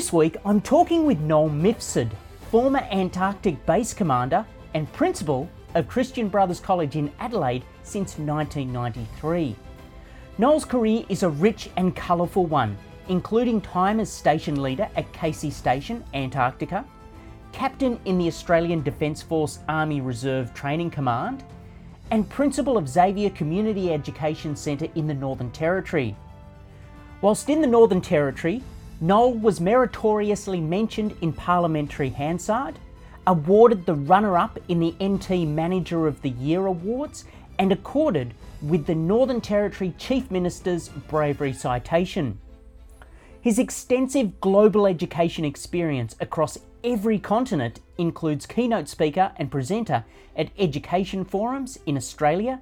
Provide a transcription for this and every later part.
This week I'm talking with Noel Mifsud, former Antarctic base commander and principal of Christian Brothers College in Adelaide since 1993. Noel's career is a rich and colourful one, including time as station leader at Casey Station, Antarctica, captain in the Australian Defence Force Army Reserve Training Command, and principal of Xavier Community Education Centre in the Northern Territory. Whilst in the Northern Territory, Noel was meritoriously mentioned in Parliamentary Hansard, awarded the runner up in the NT Manager of the Year Awards, and accorded with the Northern Territory Chief Minister's Bravery Citation. His extensive global education experience across every continent includes keynote speaker and presenter at education forums in Australia,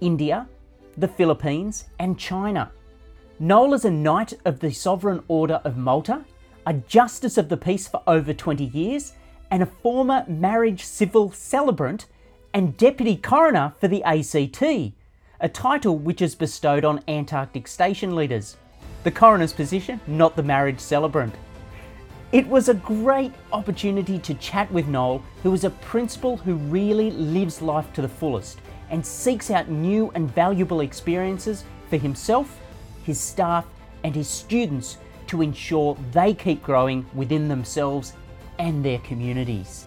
India, the Philippines, and China. Noel is a Knight of the Sovereign Order of Malta, a Justice of the Peace for over 20 years, and a former marriage civil celebrant and Deputy Coroner for the ACT, a title which is bestowed on Antarctic station leaders. The coroner's position, not the marriage celebrant. It was a great opportunity to chat with Noel, who is a principal who really lives life to the fullest and seeks out new and valuable experiences for himself, his staff, and his students to ensure they keep growing within themselves and their communities.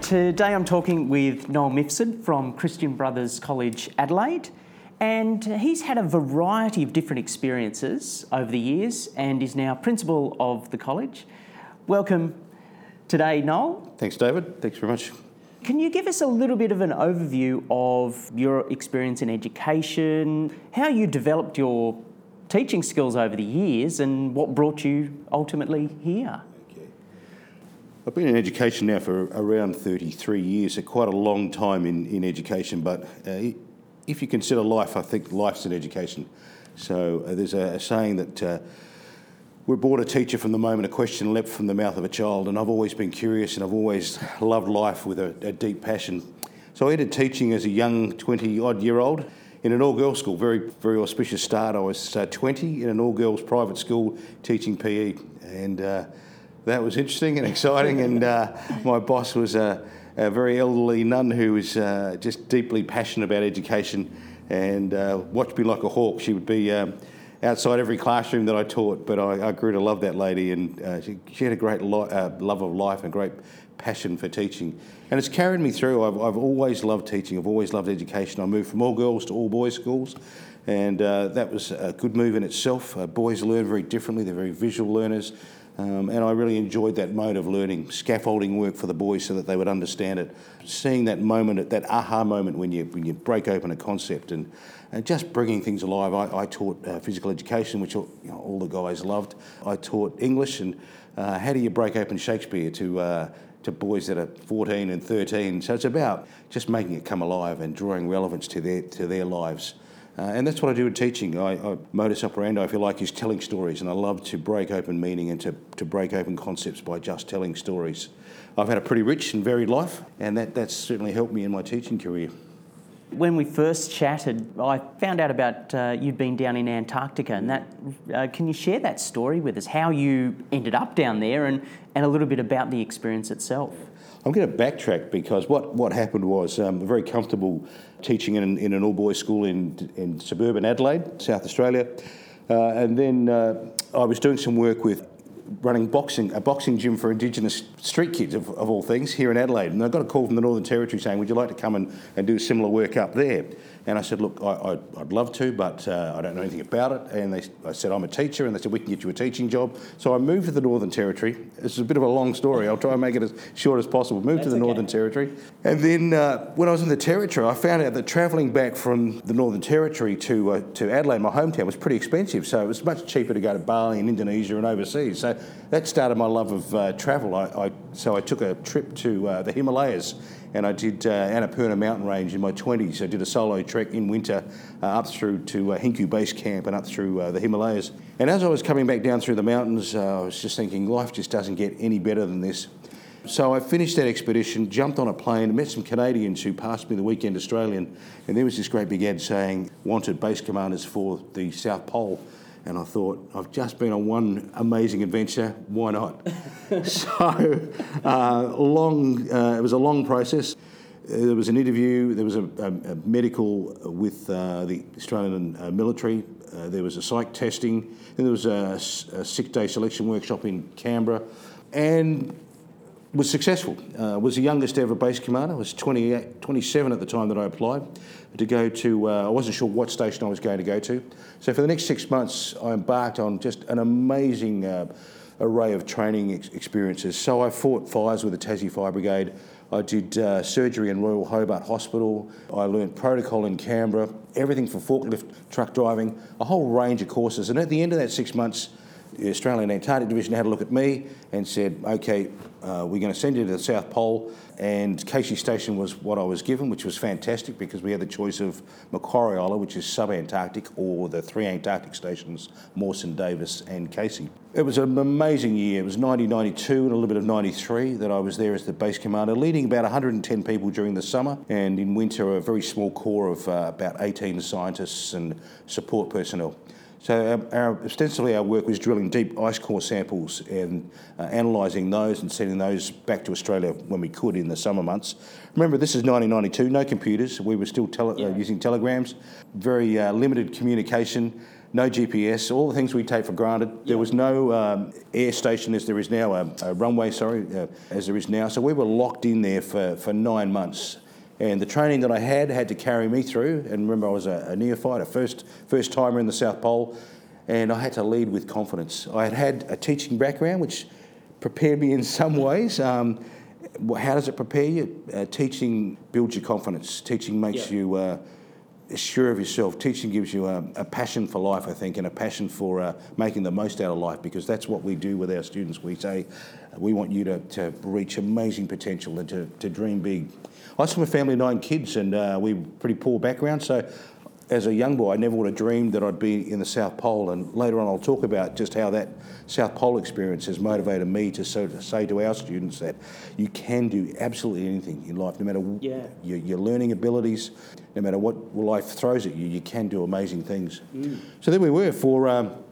Today I'm talking with Noel Mifsud from Christian Brothers College Adelaide. And he's had a variety of different experiences over the years and is now principal of the college. Welcome today, Noel. Thanks, David. Thanks very much. Can you give us a little bit of an overview of your experience in education, how you developed your teaching skills over the years, and what brought you ultimately here? I've been in education now for around 33 years, so quite a long time in, in education, but uh, if you consider life, I think life's an education. So uh, there's a, a, saying that uh, we're born a teacher from the moment a question leapt from the mouth of a child, and I've always been curious and I've always loved life with a, a deep passion. So I entered teaching as a young 20 odd year old in an all girls school. Very, very auspicious start. I was uh, 20 in an all girls private school teaching PE, and uh, that was interesting and exciting. and uh, my boss was a a very elderly nun who was uh, just deeply passionate about education and uh, watched me like a hawk. She would be um, outside every classroom that I taught, but I, I grew to love that lady, and uh, she, she, had a great lo- uh, love of life and great passion for teaching. And it's carried me through. I've, I've always loved teaching, I've always loved education. I moved from all girls to all boys schools. And uh, that was a good move in itself. Uh, boys learn very differently, they're very visual learners. Um, and I really enjoyed that mode of learning, scaffolding work for the boys so that they would understand it. Seeing that moment, that aha moment when you, when you break open a concept and, and just bringing things alive. I, I taught uh, physical education, which all, you know, all, the guys loved. I taught English and uh, how do you break open Shakespeare to, uh, to boys that are 14 and 13. So it's about just making it come alive and drawing relevance to their, to their lives. Uh, and that's what I do in teaching. I, I, modus operandi, if you like, is telling stories, and I love to break open meaning and to, to break open concepts by just telling stories. I've had a pretty rich and varied life, and that, that's certainly helped me in my teaching career. When we first chatted, I found out about uh, you'd been down in Antarctica, and that uh, can you share that story with us? How you ended up down there, and, and a little bit about the experience itself. I'm going to backtrack because what, what happened was um, very comfortable teaching in, in an all boys school in, in suburban Adelaide, South Australia. Uh, and then uh, I was doing some work with running boxing, a boxing gym for Indigenous street kids, of, of all things, here in Adelaide. And I got a call from the Northern Territory saying, Would you like to come and, and do similar work up there? And I said, Look, I, would love to, but uh, I don't know anything about it. And they, I said, I'm a teacher. And they said, We can get you a teaching job. So I moved to the Northern Territory. This is a bit of a long story. I'll try and make it as short as possible. Moved That's to the okay. Northern Territory. And then uh, when I was in the Territory, I found out that travelling back from the Northern Territory to, uh, to Adelaide, my hometown, was pretty expensive. So it was much cheaper to go to Bali and Indonesia and overseas. So that started my love of uh, travel. I, I, so I took a trip to uh, the Himalayas and I did uh, Annapurna mountain range in my 20s. I did a solo trek in winter uh, up through to uh, Hinku Base Camp and up through uh, the Himalayas. And as I was coming back down through the mountains, uh, I was just thinking, life just doesn't get any better than this. So I finished that expedition, jumped on a plane, met some Canadians who passed me the weekend Australian, and there was this great big ad saying, wanted base commanders for the South Pole. And I thought, I've just been on one amazing adventure, why not? so, uh, long, uh, it was a long process. There was an interview, there was a, a, a medical with uh, the Australian uh, military, uh, there was a psych testing, and there was a, a sick day selection workshop in Canberra, and was successful. Uh, was the youngest ever base commander. I was 28, 27 at the time that I applied to go to. Uh, I wasn't sure what station I was going to go to. So for the next six months, I embarked on just an amazing uh, array of training ex- experiences. So I fought fires with the Tassie Fire Brigade. I did uh, surgery in Royal Hobart Hospital. I learnt protocol in Canberra, everything from forklift, truck driving, a whole range of courses. And at the end of that six months, the Australian Antarctic Division had a look at me and said, okay, uh, we're going to send you to the South Pole. And Casey Station was what I was given, which was fantastic because we had the choice of Macquarie Island, which is sub-Antarctic, or the three Antarctic stations, Mawson, Davis and Casey. It was an amazing year. It was 1992 and a little bit of 93 that I was there as the base commander, leading about 110 people during the summer, and in winter a very small corps of uh, about 18 scientists and support personnel. So our, our, ostensibly our work was drilling deep ice core samples and uh, analysing those and sending those back to Australia when we could in the summer months. Remember, this is 1992, no computers. We were still tele- uh, yeah. uh, using telegrams, very uh, limited communication, no GPS, all the things we take for granted. Yeah. There was no um, air station as there is now, a, a runway, sorry, uh, as there is now. So we were locked in there for, for nine months. And the training that I had had to carry me through. And remember, I was a, a neophyte, a first first timer in the South Pole, and I had to lead with confidence. I had had a teaching background, which prepared me in some ways. Um, how does it prepare you? Uh, teaching builds your confidence. Teaching makes yeah. you uh, sure of yourself. Teaching gives you a, a, passion for life, I think, and a passion for uh, making the most out of life because that's what we do with our students. We say we want you to, to reach amazing potential and to, to dream big. I was from a family of nine kids, and uh, we pretty poor background. So, as a young boy, I never would have dreamed that I'd be in the South Pole. And later on, I'll talk about just how that South Pole experience has motivated me to, so to say to our students that you can do absolutely anything in life, no matter yeah. your, your, learning abilities, no matter what life throws at you, you can do amazing things. Mm. So there we were for. Um,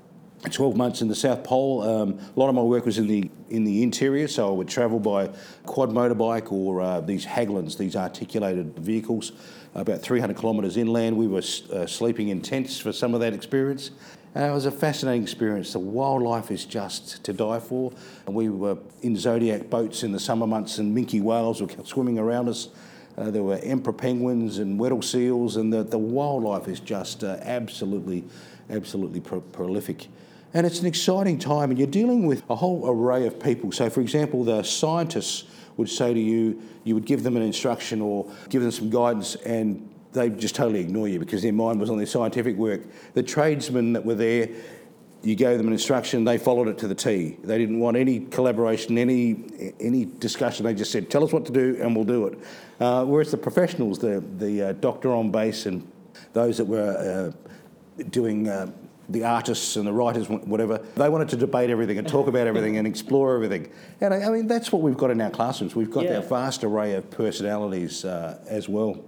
12 months in the South Pole. Um, a lot of my work was in the in the interior, so I would travel by quad motorbike or uh, these Hägglunds, these articulated vehicles, about 300 kilometres inland. We were uh, sleeping in tents for some of that experience. And it was a fascinating experience. The wildlife is just to die for. And we were in Zodiac boats in the summer months, and minke whales were swimming around us. Uh, there were emperor penguins and Weddell seals, and the, the wildlife is just uh, absolutely, absolutely pro- prolific. And it's an exciting time, and you're dealing with a whole array of people. So, for example, the scientists would say to you, you would give them an instruction or give them some guidance, and they just totally ignore you because their mind was on their scientific work. The tradesmen that were there, you gave them an instruction, they followed it to the T. They didn't want any collaboration, any any discussion. They just said, "Tell us what to do, and we'll do it." Uh, whereas the professionals, the the uh, doctor on base, and those that were uh, doing uh, the artists and the writers, whatever, they wanted to debate everything and talk about everything and explore everything. And I, I, mean, that's what we've got in our classrooms. We've got yeah. that vast array of personalities uh, as well.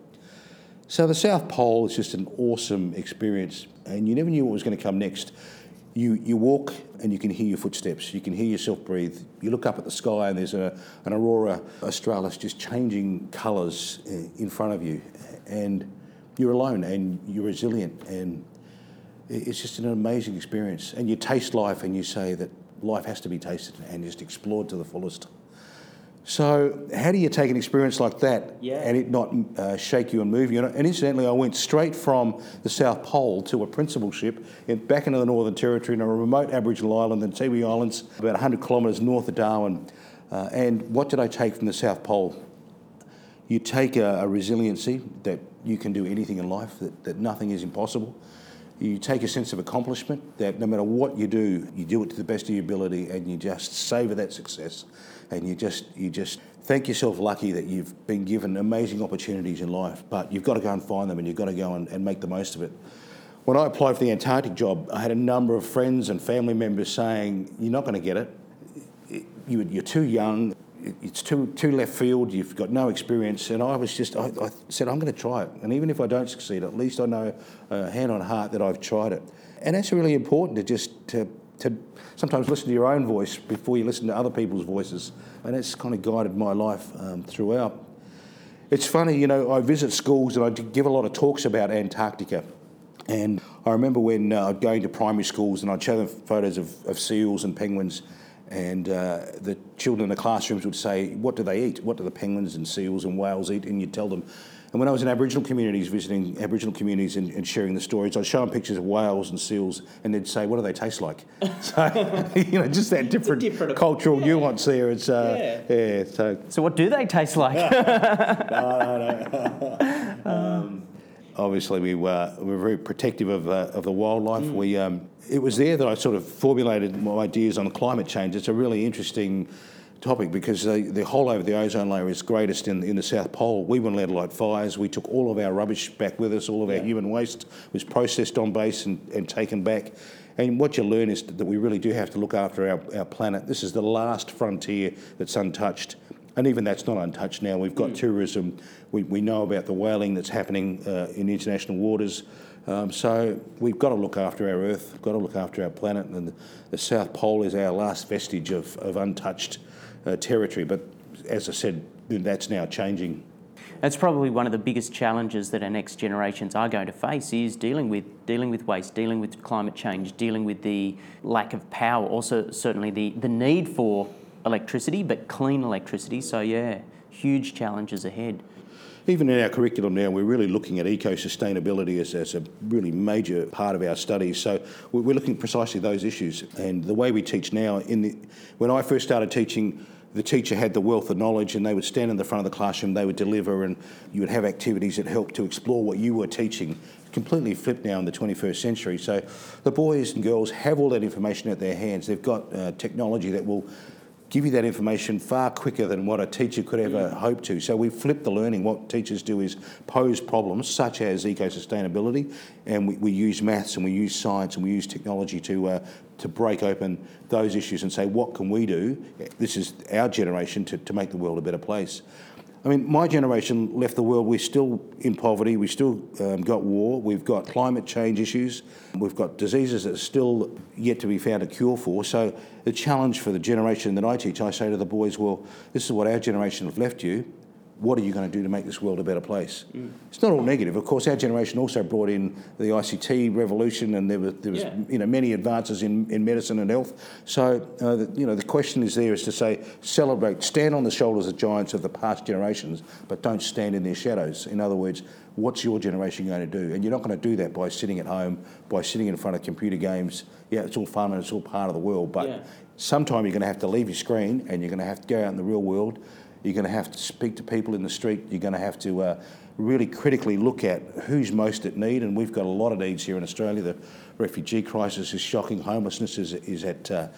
So the South Pole is just an awesome experience, and you never knew what was going to come next. You, you walk and you can hear your footsteps. You can hear yourself breathe. You look up at the sky and there's a, an aurora australis just changing colours uh, in front of you, and you're alone and you're resilient and it's just an amazing experience. And you taste life and you say that life has to be tasted and just explored to the fullest. So, how do you take an experience like that yeah. and it not uh, shake you and move you? And incidentally, I went straight from the South Pole to a principalship in, back into the Northern Territory in a remote Aboriginal island, the Tiwi Islands, about 100 kilometres north of Darwin. Uh, and what did I take from the South Pole? You take a, a resiliency that you can do anything in life, that, that nothing is impossible you take a sense of accomplishment that no matter what you do, you do it to the best of your ability and you just savour that success and you just you just thank yourself lucky that you've been given amazing opportunities in life, but you've got to go and find them and you've got to go and, and make the most of it. When I applied for the Antarctic job, I had a number of friends and family members saying, You're not going to get it. You, are too young. It's too too left field. You've got no experience, and I was just I, I said I'm going to try it, and even if I don't succeed, at least I know uh, hand on heart that I've tried it, and that's really important to just to to sometimes listen to your own voice before you listen to other people's voices, and that's kind of guided my life um, throughout. It's funny, you know, I visit schools and I give a lot of talks about Antarctica. And I remember when uh, I'd going to primary schools and I'd show them photos of, of seals and penguins, and uh, the children in the classrooms would say, What do they eat? What do the penguins and seals and whales eat? And you'd tell them. And when I was in Aboriginal communities, visiting Aboriginal communities and, and sharing the stories, I'd show them pictures of whales and seals, and they'd say, "What do they taste like?" so, you know, just that different, different cultural yeah. nuance there. It's uh, Yeah. yeah. So So, what do they taste like? Um, obviously we were, we were very protective of, uh, of the wildlife. We, um, it was there that I sort of formulated my ideas on climate change. It's a really interesting topic because the, the hole over the ozone layer is greatest in, in the South Pole. We weren't allowed to light fires. We took all of our rubbish back with us. All of our human waste was processed on base and, and taken back. And what you learn is that we really do have to look after our, our planet. This is the last frontier that's untouched. And even that's not untouched now. We've got tourism. We, we know about the whaling that's happening uh, in international waters. Um, so we've got to look after our Earth, we've got to look after our planet. And the, the South Pole is our last vestige of, of untouched uh, territory. But as I said, that's now changing. That's probably one of the biggest challenges that our next generations are going to face is dealing with dealing with waste, dealing with climate change, dealing with the lack of power, also certainly the, the need for electricity, but clean electricity. So yeah, huge challenges ahead. Even in our curriculum now, we're really looking at eco-sustainability as, as a really major part of our studies. So we're looking precisely those issues. And the way we teach now, in the, when I first started teaching, the teacher had the wealth of knowledge and they would stand in the front of the classroom, they would deliver, and you would have activities that helped to explore what you were teaching. Completely flipped now in the 21st century. So the boys and girls have all that information at their hands. They've got uh, technology that will give you that information far quicker than what a teacher could ever hope to. So we flip the learning. What teachers do is pose problems such as eco-sustainability, and we, we use maths and we use science and we use technology to uh, to break open those issues and say what can we do? This is our generation to, to make the world a better place. I mean, my generation left the world. We're still in poverty. We still um, got war. We've got climate change issues. We've got diseases that are still yet to be found a cure for. So the challenge for the generation that I teach, I say to the boys, well, this is what our generation have left you. What are you going to do to make this world a better place? It's not all negative. Of course, our generation also brought in the ICT revolution, and there was, there was Yeah. you know many advances in, in medicine and health. So uh, the, you know the question is there is to say celebrate, stand on the shoulders of giants of the past generations, but don't stand in their shadows. In other words, what's your generation going to do? And you're not going to do that by sitting at home, by sitting in front of computer games. Yeah, it's all fun and it's all part of the world, but Yeah. sometime you're going to have to leave your screen and you're going to have to go out in the real world. You're going to have to speak to people in the street. You're going to have to uh, really critically look at who's most at need. And we've got a lot of needs here in Australia. The refugee crisis is shocking. Homelessness is, is at, uh,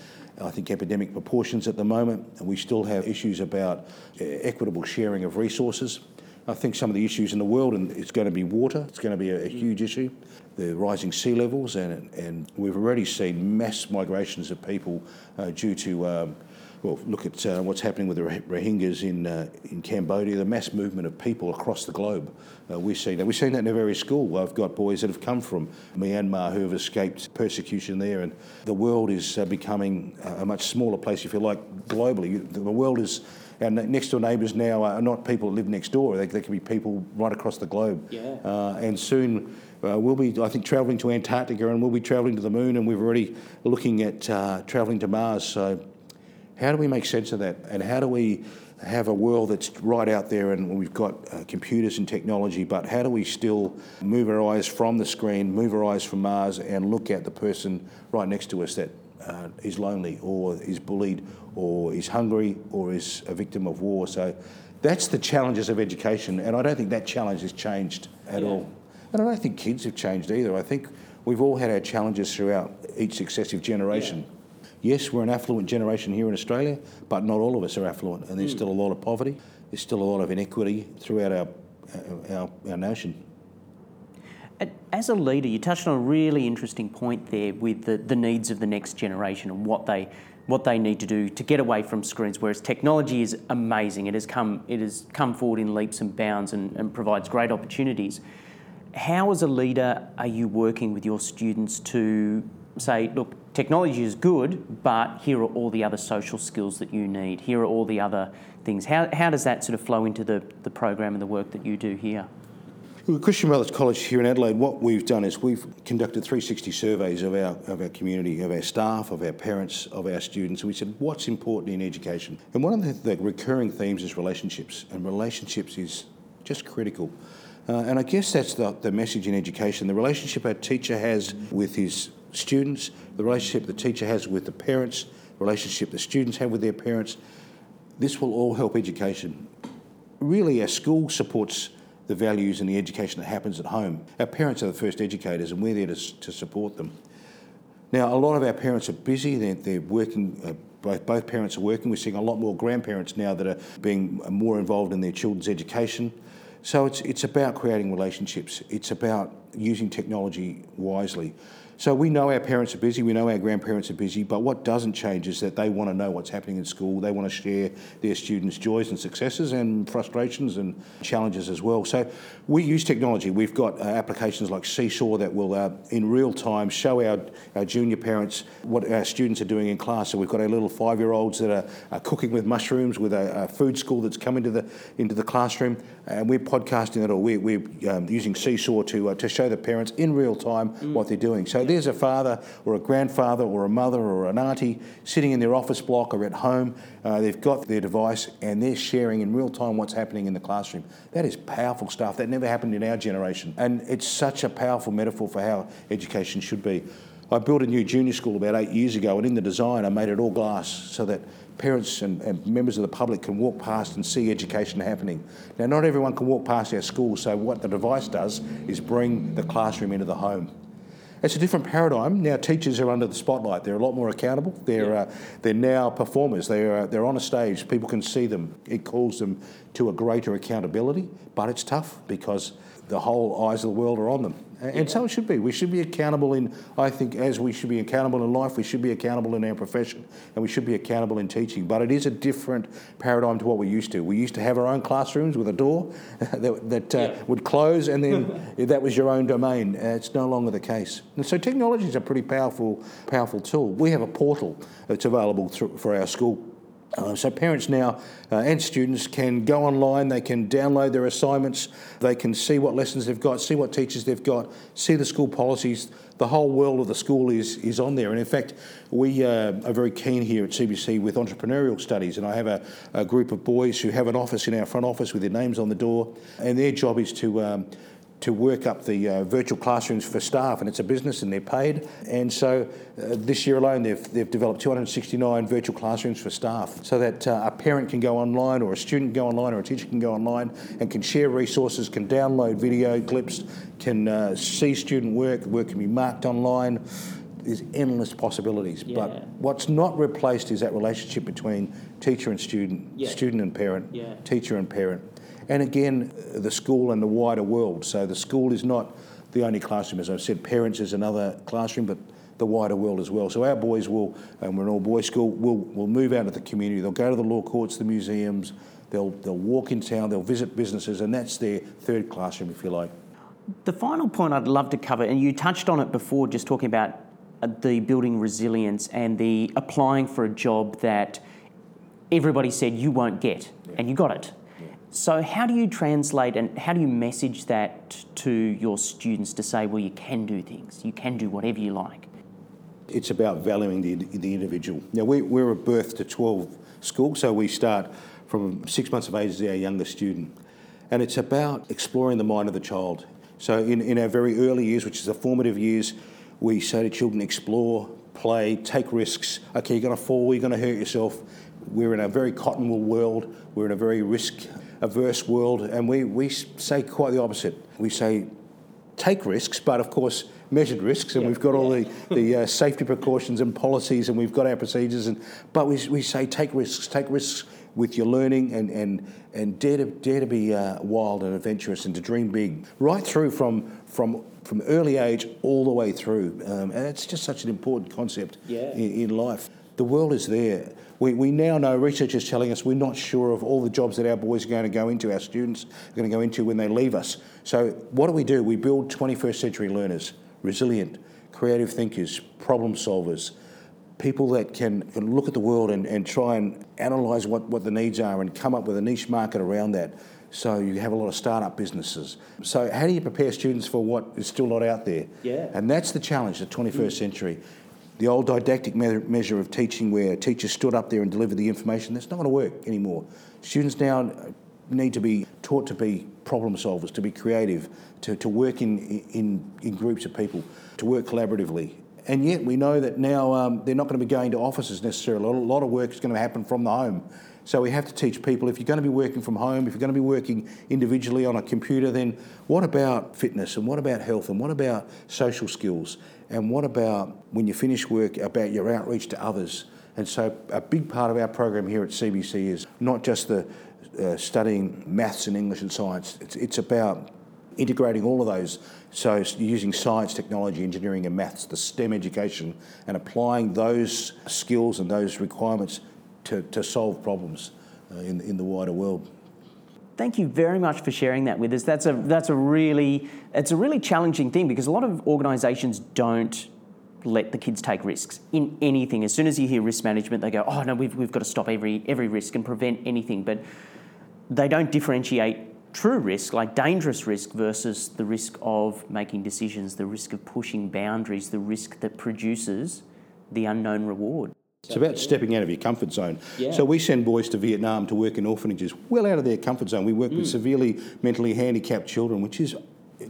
I think, epidemic proportions at the moment. And we still have issues about uh, equitable sharing of resources. I think some of the issues in the world, and it's going to be water. It's going to be a, a huge issue. The rising sea levels, and and we've already seen mass migrations of people uh, due to. Um, well, look at uh, what's happening with the Rohingyas in uh, in Cambodia. The mass movement of people across the globe. Uh, we've seen that. We've seen that in our very school. I've got boys that have come from Myanmar who have escaped persecution there, and the world is uh, becoming a a much smaller place, if you like, globally. The world is our next door neighbours now are not people that live next door. They, they can be people right across the globe. Yeah. Uh, and soon uh, we'll be, I think, travelling to Antarctica and we'll be travelling to the moon and we're already looking at uh, travelling to Mars. So how do we make sense of that? And how do we have a world that's right out there and we've got uh, computers and technology, but how do we still move our eyes from the screen, move our eyes from Mars and look at the person right next to us that uh, is lonely or is bullied or is hungry or is a victim of war? So that's the challenges of education, and I don't think that challenge has changed at Yeah. all. And I don't think kids have changed either. I think we've all had our challenges throughout each successive generation. Yes, we're an affluent generation here in Australia, but not all of us are affluent, and there's hmm. still a lot of poverty. There's still a lot of inequity throughout our uh, our, our nation. As a leader, you touched on a really interesting point there with the, the needs of the next generation and what they what they need to do to get away from screens. Whereas technology is amazing, it has come it has come forward in leaps and bounds and, and provides great opportunities. How, as a leader, are you working with your students to say, look, technology is good, but here are all the other social skills that you need. Here are all the other things. How, how does that sort of flow into the, the program and the work that you do here? Well, Christian Brothers College here in Adelaide, what we've done is we've conducted 360 surveys of our, of our community, of our staff, of our parents, of our students, and we said, what's important in education? And one of the, the recurring themes is relationships, and relationships is just critical. Uh, and I guess that's the, the message in education the relationship a teacher has with his students, the relationship the teacher has with the parents, the relationship the students have with their parents. This will all help education. Really, our school supports the values and the education that happens at home. Our parents are the first educators, and we're there to, to support them. Now, a lot of our parents are busy, they're, they're working. Uh, both, both parents are working. We're seeing a lot more grandparents now that are being more involved in their children's education. So it's, it's about creating relationships. It's about using technology wisely. So we know our parents are busy, we know our grandparents are busy, but what doesn't change is that they want to know what's happening in school. They want to share their students' joys and successes and frustrations and challenges as well. So we use technology. We've got uh, applications like Seesaw that will, uh, in real time, show our, our junior parents what our students are doing in class. So we've got our little five-year-olds that are, are cooking with mushrooms with a, a, food school that's come into the into the classroom, and we're podcasting it, or we're, we're um, using Seesaw to uh, to show the parents in real time mm. what they're doing. So there's a father or a grandfather or a mother or an auntie sitting in their office block or at home. Uh, they've got their device and they're sharing in real time what's happening in the classroom. That is powerful stuff. That never happened in our generation. And it's such a powerful metaphor for how education should be. I built a new junior school about eight years ago, and in the design, I made it all glass so that parents and, and, members of the public can walk past and see education happening. Now, not everyone can walk past our school, so what the device does is bring the classroom into the home. It's a different paradigm. Now teachers are under the spotlight. They're a lot more accountable. They're, yeah. uh, they're now performers. They're, they're on a stage. People can see them. It calls them to a greater accountability, but it's tough because the whole eyes of the world are on them. And yeah. so it should be. We should be accountable in, I think, as we should be accountable in life, we should be accountable in our profession and we should be accountable in teaching. But it is a different paradigm to what we used to. We used to have our own classrooms with a door that, that uh, yeah. would close and then that was your own domain. Uh, it's no longer the case. And so technology is a pretty powerful, powerful tool. We have a portal that's available for our school uh, so parents now uh, and students can go online, they can download their assignments, they can see what lessons they've got, see what teachers they've got, see the school policies. The whole world of the school is, is on there. And in fact, we uh, are very keen here at CBC with entrepreneurial studies. And I have a, a, group of boys who have an office in our front office with their names on the door. And their job is to um, to work up the uh, virtual classrooms for staff, and it's a business and they're paid. And so uh, this year alone, they've, they've developed 269 virtual classrooms for staff so that uh, a parent can go online, or a student can go online, or a teacher can go online and can share resources, can download video clips, can uh, see student work, work can be marked online. There's endless possibilities. Yeah. But what's not replaced is that relationship between teacher and student, yeah. student and parent, yeah. teacher and parent and again, the school and the wider world. So the school is not the only classroom, as I've said, parents is another classroom, but the wider world as well. So our boys will, and we're an all boys school, will will move out of the community. They'll go to the law courts, the museums, they'll, they'll walk in town, they'll visit businesses, and that's their third classroom, if you like. The final point I'd love to cover, and you touched on it before, just talking about uh, the building resilience and the applying for a job that everybody said you won't get, yeah. and you got it. So, how do you translate and how do you message that to your students to say, well, you can do things, you can do whatever you like? It's about valuing the, the individual. Now, we, we're a birth to 12 school, so we start from six months of age as our youngest student. And it's about exploring the mind of the child. So, in, in our very early years, which is the formative years, we say to children, explore, play, take risks. Okay, you're going to fall, you're going to hurt yourself. We're in a very cotton wool world, we're in a very risk averse world, and we, we say quite the opposite. We say take risks, but of course measured risks, and yeah, we've got all the, the uh, safety precautions and policies, and we've got our procedures. And but we, we say take risks, take risks with your learning, and and and dare to dare to be uh, wild and adventurous, and to dream big, right through from from from early age all the way through. Um, and it's just such an important concept yeah. in, in life the world is there. We, we now know, research is telling us we're not sure of all the jobs that our boys are going to go into, our students are going to go into when they leave us. So, what do we do? We build 21st century learners, resilient, creative thinkers, problem solvers, people that can, can look at the world and, and try and analyse what, what the needs are and come up with a niche market around that. So you have a lot of startup businesses. So how do you prepare students for what is still not out there? Yeah. And that's the challenge, of the 21st mm. century. The old didactic me- measure of teaching where teachers stood up there and delivered the information, that's not going to work anymore. Students now need to be taught to be problem solvers, to be creative, to, to work in, in, in groups of people, to work collaboratively. And yet we know that now um, they're not going to be going to offices necessarily. A lot of work is going to happen from the home. So we have to teach people if you're going to be working from home, if you're going to be working individually on a computer, then what about fitness and what about health and what about social skills and what about when you finish work about your outreach to others? And so a big part of our program here at CBC is not just the uh, studying maths and English and science. It's, it's about integrating all of those. So using science, technology, engineering and maths, the STEM education, and applying those skills and those requirements to, to solve problems uh, in, in the wider world. Thank you very much for sharing that with us. That's a that's a really it's a really challenging thing because a lot of organisations don't let the kids take risks in anything. As soon as you hear risk management, they go, "Oh no, we've, we've got to stop every every risk and prevent anything." But they don't differentiate true risk, like dangerous risk, versus the risk of making decisions, the risk of pushing boundaries, the risk that produces the unknown reward. It's about stepping out of your comfort zone. Yeah. So we send boys to Vietnam to work in orphanages, well out of their comfort zone. We work mm. with severely mentally handicapped children, which is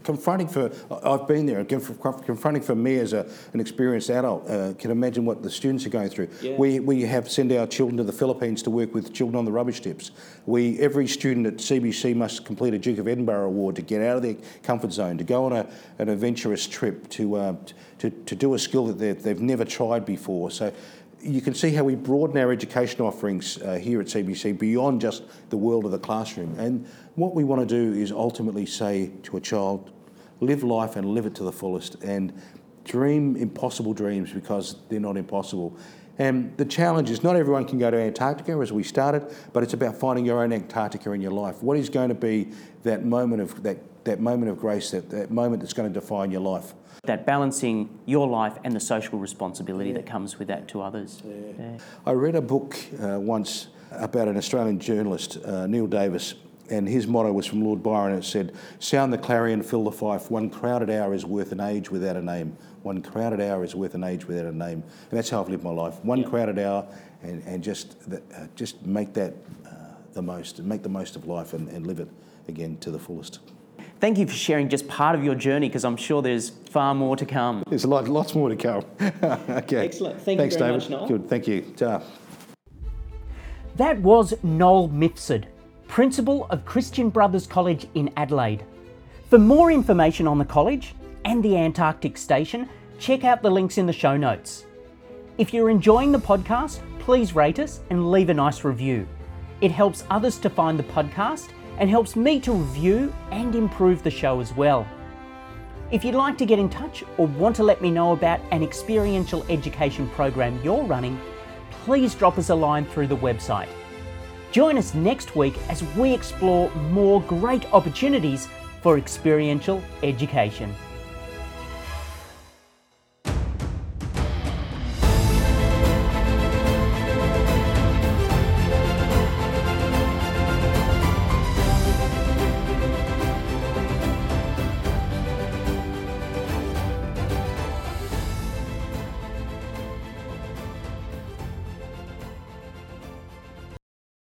confronting for. I've been there. Confronting for me as a, an experienced adult. Uh, can imagine what the students are going through. Yeah. We we have send our children to the Philippines to work with children on the rubbish tips. We every student at CBC must complete a Duke of Edinburgh award to get out of their comfort zone, to go on a, an adventurous trip, to uh, to to do a skill that they've never tried before. So you can see how we broaden our education offerings uh, here at CBC beyond just the world of the classroom. And what we want to do is ultimately say to a child, live life and live it to the fullest and dream impossible dreams because they're not impossible. And the challenge is not everyone can go to Antarctica as we started, but it's about finding your own Antarctica in your life. What is going to be that moment of that, that moment of grace, that, that moment that's going to define your life? that balancing your life and the social responsibility yeah. that comes with that to others. Yeah. Yeah. I read a book uh, once about an Australian journalist, uh, Neil Davis, and his motto was from Lord Byron. It said, Sound the clarion, fill the fife. One crowded hour is worth an age without a name. One crowded hour is worth an age without a name. And that's how I've lived my life. One crowded hour and, and just, uh, just make that uh, the most, make the most of life and, and live it again to the fullest. Thank you for sharing just part of your journey because I'm sure there's far more to come. There's a lot, lots more to come. okay. Excellent. Thank Thanks, you very David. much, Noel. Good. Thank you. Ta. That was Noel Mifsud, Principal of Christian Brothers College in Adelaide. For more information on the college and the Antarctic Station, check out the links in the show notes. If you're enjoying the podcast, please rate us and leave a nice review. It helps others to find the podcast and helps me to review and improve the show as well. If you'd like to get in touch or want to let me know about an experiential education program you're running, please drop us a line through the website. Join us next week as we explore more great opportunities for experiential education.